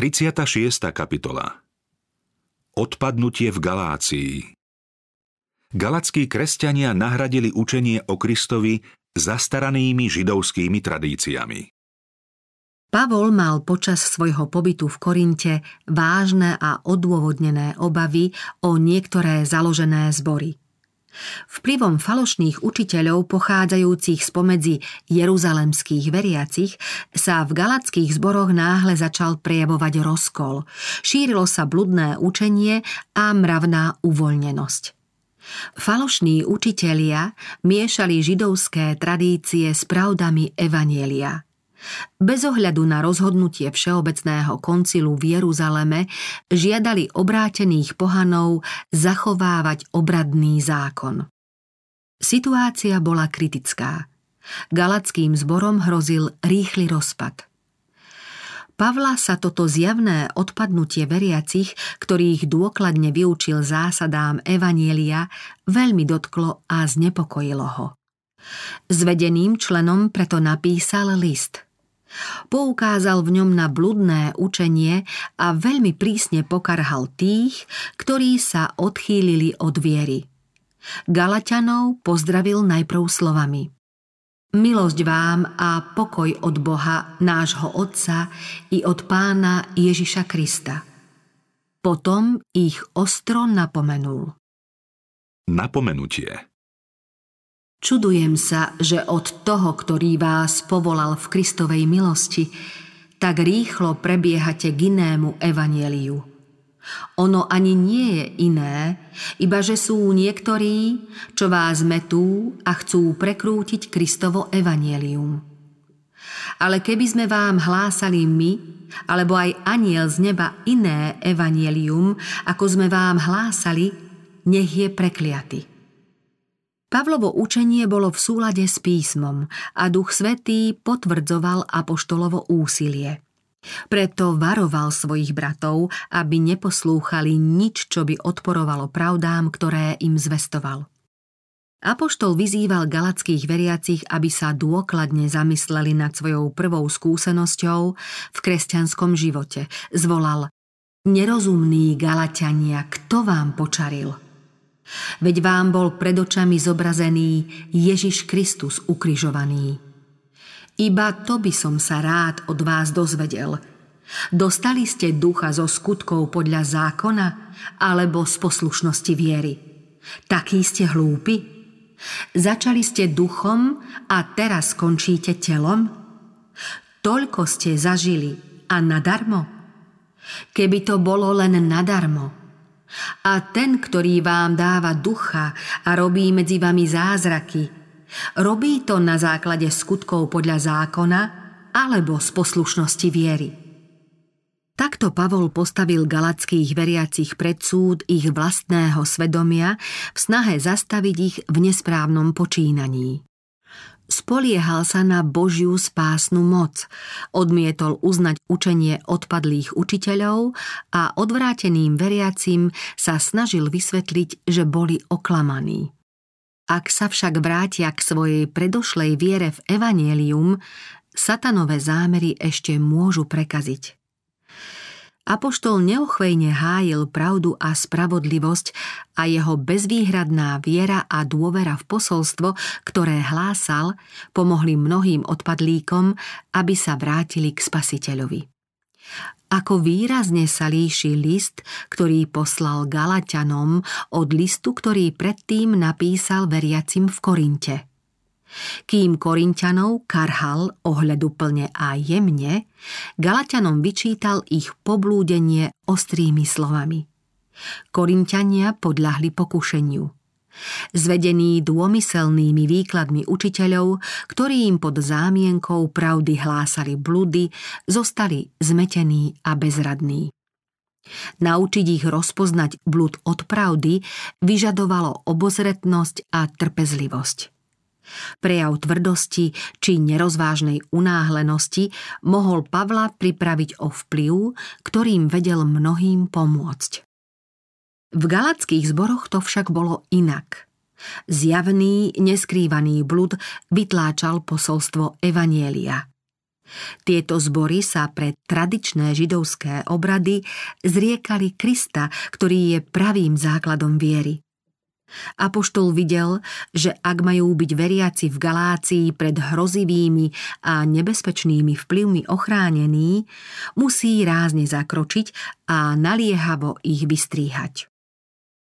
36. kapitola Odpadnutie v Galácii Galackí kresťania nahradili učenie o Kristovi zastaranými židovskými tradíciami. Pavol mal počas svojho pobytu v Korinte vážne a odôvodnené obavy o niektoré založené zbory. Vplyvom falošných učiteľov pochádzajúcich spomedzi jeruzalemských veriacich sa v galackých zboroch náhle začal prejavovať rozkol. Šírilo sa bludné učenie a mravná uvoľnenosť. Falošní učitelia miešali židovské tradície s pravdami Evanielia – bez ohľadu na rozhodnutie Všeobecného koncilu v Jeruzaleme žiadali obrátených pohanov zachovávať obradný zákon. Situácia bola kritická. Galackým zborom hrozil rýchly rozpad. Pavla sa toto zjavné odpadnutie veriacich, ktorých dôkladne vyučil zásadám Evanielia, veľmi dotklo a znepokojilo ho. Zvedeným členom preto napísal list – Poukázal v ňom na bludné učenie a veľmi prísne pokarhal tých, ktorí sa odchýlili od viery. Galatianov pozdravil najprv slovami. Milosť vám a pokoj od Boha, nášho Otca i od Pána Ježiša Krista. Potom ich ostro napomenul. Napomenutie Čudujem sa, že od toho, ktorý vás povolal v Kristovej milosti, tak rýchlo prebiehate k inému evanieliu. Ono ani nie je iné, iba že sú niektorí, čo vás metú a chcú prekrútiť Kristovo evanielium. Ale keby sme vám hlásali my, alebo aj aniel z neba iné evanielium, ako sme vám hlásali, nech je prekliaty. Pavlovo učenie bolo v súlade s písmom a Duch Svetý potvrdzoval apoštolovo úsilie. Preto varoval svojich bratov, aby neposlúchali nič, čo by odporovalo pravdám, ktoré im zvestoval. Apoštol vyzýval galackých veriacich, aby sa dôkladne zamysleli nad svojou prvou skúsenosťou v kresťanskom živote. Zvolal Nerozumní Galatiania, kto vám počaril? Veď vám bol pred očami zobrazený Ježiš Kristus ukrižovaný. Iba to by som sa rád od vás dozvedel. Dostali ste ducha zo skutkov podľa zákona alebo z poslušnosti viery? Takí ste hlúpi? Začali ste duchom a teraz končíte telom? Toľko ste zažili a nadarmo? Keby to bolo len nadarmo, a ten, ktorý vám dáva ducha a robí medzi vami zázraky, robí to na základe skutkov podľa zákona alebo z poslušnosti viery. Takto Pavol postavil galackých veriacich pred súd ich vlastného svedomia v snahe zastaviť ich v nesprávnom počínaní. Spoliehal sa na Božiu spásnu moc, odmietol uznať učenie odpadlých učiteľov a odvráteným veriacim sa snažil vysvetliť, že boli oklamaní. Ak sa však vrátia k svojej predošlej viere v evanielium, satanové zámery ešte môžu prekaziť. Apoštol neochvejne hájil pravdu a spravodlivosť a jeho bezvýhradná viera a dôvera v posolstvo, ktoré hlásal, pomohli mnohým odpadlíkom, aby sa vrátili k spasiteľovi. Ako výrazne sa líši list, ktorý poslal Galatianom od listu, ktorý predtým napísal veriacim v Korinte – kým Korintianov karhal ohľaduplne a jemne, Galatianom vyčítal ich poblúdenie ostrými slovami. Korintiania podľahli pokušeniu. Zvedení dômyselnými výkladmi učiteľov, ktorí im pod zámienkou pravdy hlásali bludy, zostali zmetení a bezradní. Naučiť ich rozpoznať blud od pravdy vyžadovalo obozretnosť a trpezlivosť. Prejav tvrdosti či nerozvážnej unáhlenosti mohol Pavla pripraviť o vplyv, ktorým vedel mnohým pomôcť. V galackých zboroch to však bolo inak. Zjavný, neskrývaný blud vytláčal posolstvo Evanielia. Tieto zbory sa pre tradičné židovské obrady zriekali Krista, ktorý je pravým základom viery. Apoštol videl, že ak majú byť veriaci v Galácii pred hrozivými a nebezpečnými vplyvmi ochránení, musí rázne zakročiť a naliehavo ich vystríhať.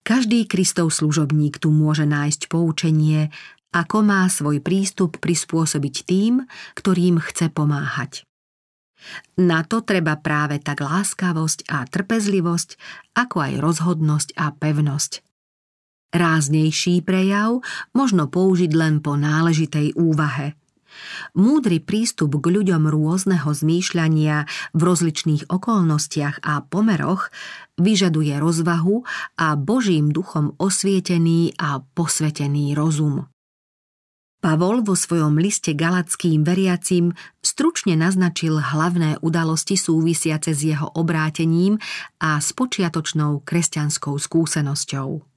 Každý Kristov služobník tu môže nájsť poučenie, ako má svoj prístup prispôsobiť tým, ktorým chce pomáhať. Na to treba práve tak láskavosť a trpezlivosť, ako aj rozhodnosť a pevnosť – Ráznejší prejav možno použiť len po náležitej úvahe. Múdry prístup k ľuďom rôzneho zmýšľania v rozličných okolnostiach a pomeroch vyžaduje rozvahu a Božím duchom osvietený a posvetený rozum. Pavol vo svojom liste galackým veriacim stručne naznačil hlavné udalosti súvisiace s jeho obrátením a s počiatočnou kresťanskou skúsenosťou.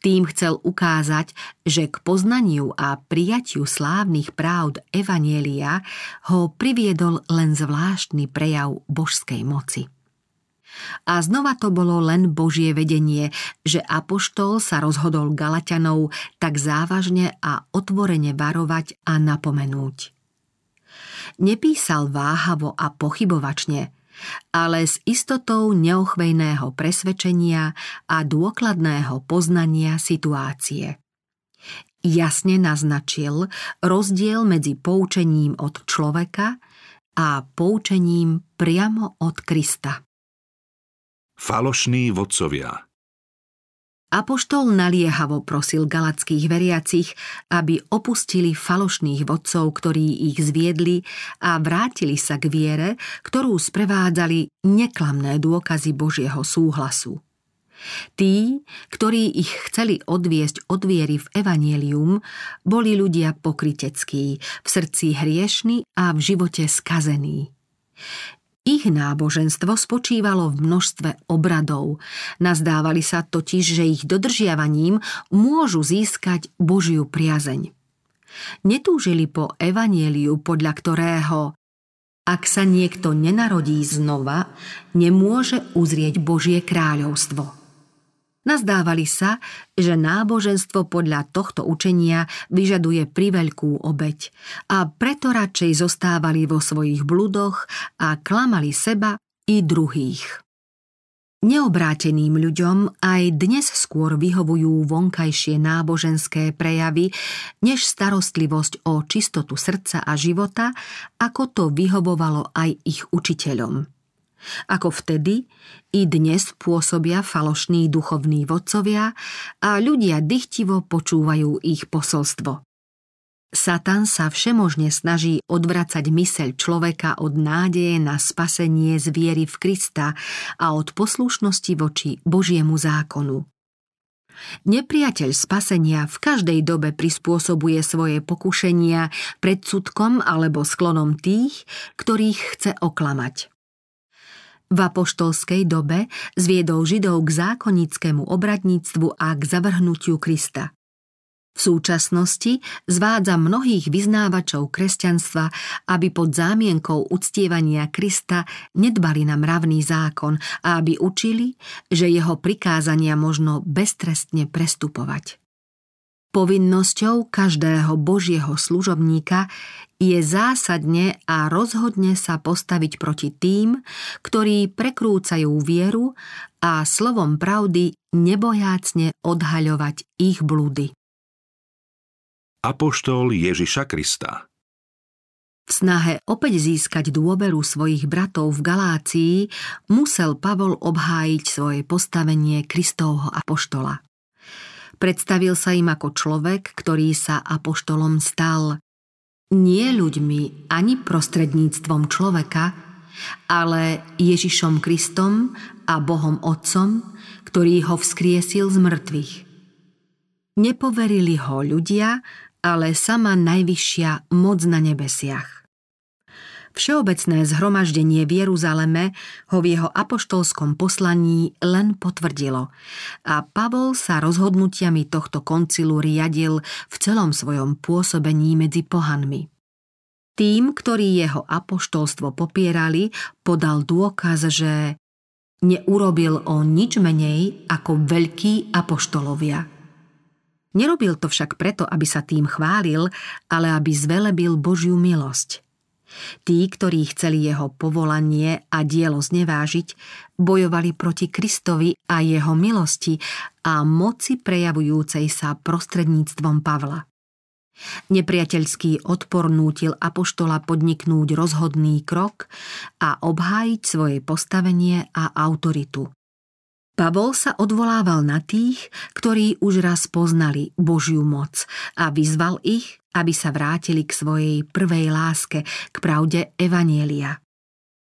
Tým chcel ukázať, že k poznaniu a prijatiu slávnych práv Evanielia ho priviedol len zvláštny prejav božskej moci. A znova to bolo len Božie vedenie, že Apoštol sa rozhodol Galatianov tak závažne a otvorene varovať a napomenúť. Nepísal váhavo a pochybovačne – ale s istotou neochvejného presvedčenia a dôkladného poznania situácie. Jasne naznačil rozdiel medzi poučením od človeka a poučením priamo od Krista. Falošní vodcovia Apoštol naliehavo prosil galackých veriacich, aby opustili falošných vodcov, ktorí ich zviedli a vrátili sa k viere, ktorú sprevádzali neklamné dôkazy Božieho súhlasu. Tí, ktorí ich chceli odviesť od viery v evanielium, boli ľudia pokryteckí, v srdci hriešni a v živote skazení. Ich náboženstvo spočívalo v množstve obradov. Nazdávali sa totiž, že ich dodržiavaním môžu získať Božiu priazeň. Netúžili po evanieliu, podľa ktorého ak sa niekto nenarodí znova, nemôže uzrieť Božie kráľovstvo. Nazdávali sa, že náboženstvo podľa tohto učenia vyžaduje priveľkú obeď a preto radšej zostávali vo svojich bludoch a klamali seba i druhých. Neobráteným ľuďom aj dnes skôr vyhovujú vonkajšie náboženské prejavy, než starostlivosť o čistotu srdca a života, ako to vyhovovalo aj ich učiteľom. Ako vtedy, i dnes pôsobia falošní duchovní vodcovia a ľudia dychtivo počúvajú ich posolstvo. Satan sa všemožne snaží odvracať myseľ človeka od nádeje na spasenie z viery v Krista a od poslušnosti voči Božiemu zákonu. Nepriateľ spasenia v každej dobe prispôsobuje svoje pokušenia predsudkom alebo sklonom tých, ktorých chce oklamať. V apoštolskej dobe zviedol Židov k zákonnickému obradníctvu a k zavrhnutiu Krista. V súčasnosti zvádza mnohých vyznávačov kresťanstva, aby pod zámienkou uctievania Krista nedbali na mravný zákon a aby učili, že jeho prikázania možno beztrestne prestupovať. Povinnosťou každého Božieho služobníka je zásadne a rozhodne sa postaviť proti tým, ktorí prekrúcajú vieru a slovom pravdy nebojácne odhaľovať ich blúdy. Apoštol Ježiša Krista v snahe opäť získať dôveru svojich bratov v Galácii musel Pavol obhájiť svoje postavenie Kristovho apoštola. Predstavil sa im ako človek, ktorý sa apoštolom stal. Nie ľuďmi ani prostredníctvom človeka, ale Ježišom Kristom a Bohom Otcom, ktorý ho vzkriesil z mŕtvych. Nepoverili ho ľudia, ale sama najvyššia moc na nebesiach. Všeobecné zhromaždenie v Jeruzaleme ho v jeho apoštolskom poslaní len potvrdilo a Pavol sa rozhodnutiami tohto koncilu riadil v celom svojom pôsobení medzi pohanmi. Tým, ktorí jeho apoštolstvo popierali, podal dôkaz, že neurobil o nič menej ako veľkí apoštolovia. Nerobil to však preto, aby sa tým chválil, ale aby zvelebil Božiu milosť. Tí, ktorí chceli jeho povolanie a dielo znevážiť, bojovali proti Kristovi a jeho milosti a moci prejavujúcej sa prostredníctvom Pavla. Nepriateľský odpor nútil apoštola podniknúť rozhodný krok a obhájiť svoje postavenie a autoritu. Pavol sa odvolával na tých, ktorí už raz poznali Božiu moc a vyzval ich, aby sa vrátili k svojej prvej láske, k pravde Evanielia.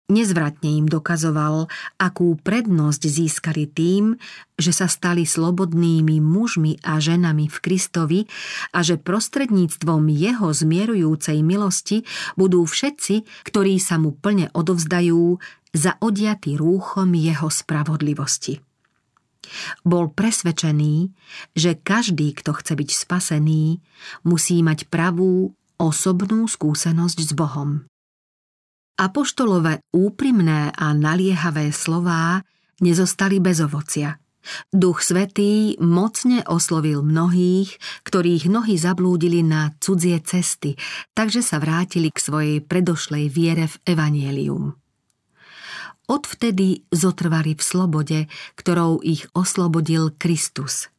Nezvratne im dokazoval, akú prednosť získali tým, že sa stali slobodnými mužmi a ženami v Kristovi a že prostredníctvom jeho zmierujúcej milosti budú všetci, ktorí sa mu plne odovzdajú, zaodiatí rúchom jeho spravodlivosti. Bol presvedčený, že každý, kto chce byť spasený, musí mať pravú osobnú skúsenosť s Bohom. Apoštolové úprimné a naliehavé slová nezostali bez ovocia. Duch Svetý mocne oslovil mnohých, ktorých nohy zablúdili na cudzie cesty, takže sa vrátili k svojej predošlej viere v Evangelium. Odvtedy zotrvali v slobode, ktorou ich oslobodil Kristus.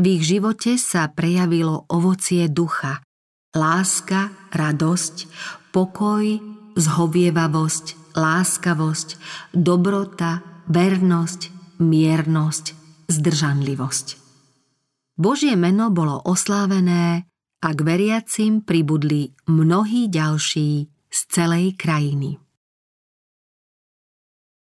V ich živote sa prejavilo ovocie ducha, láska, radosť, pokoj, zhovievavosť, láskavosť, dobrota, vernosť, miernosť, zdržanlivosť. Božie meno bolo oslávené a k veriacim pribudli mnohí ďalší z celej krajiny.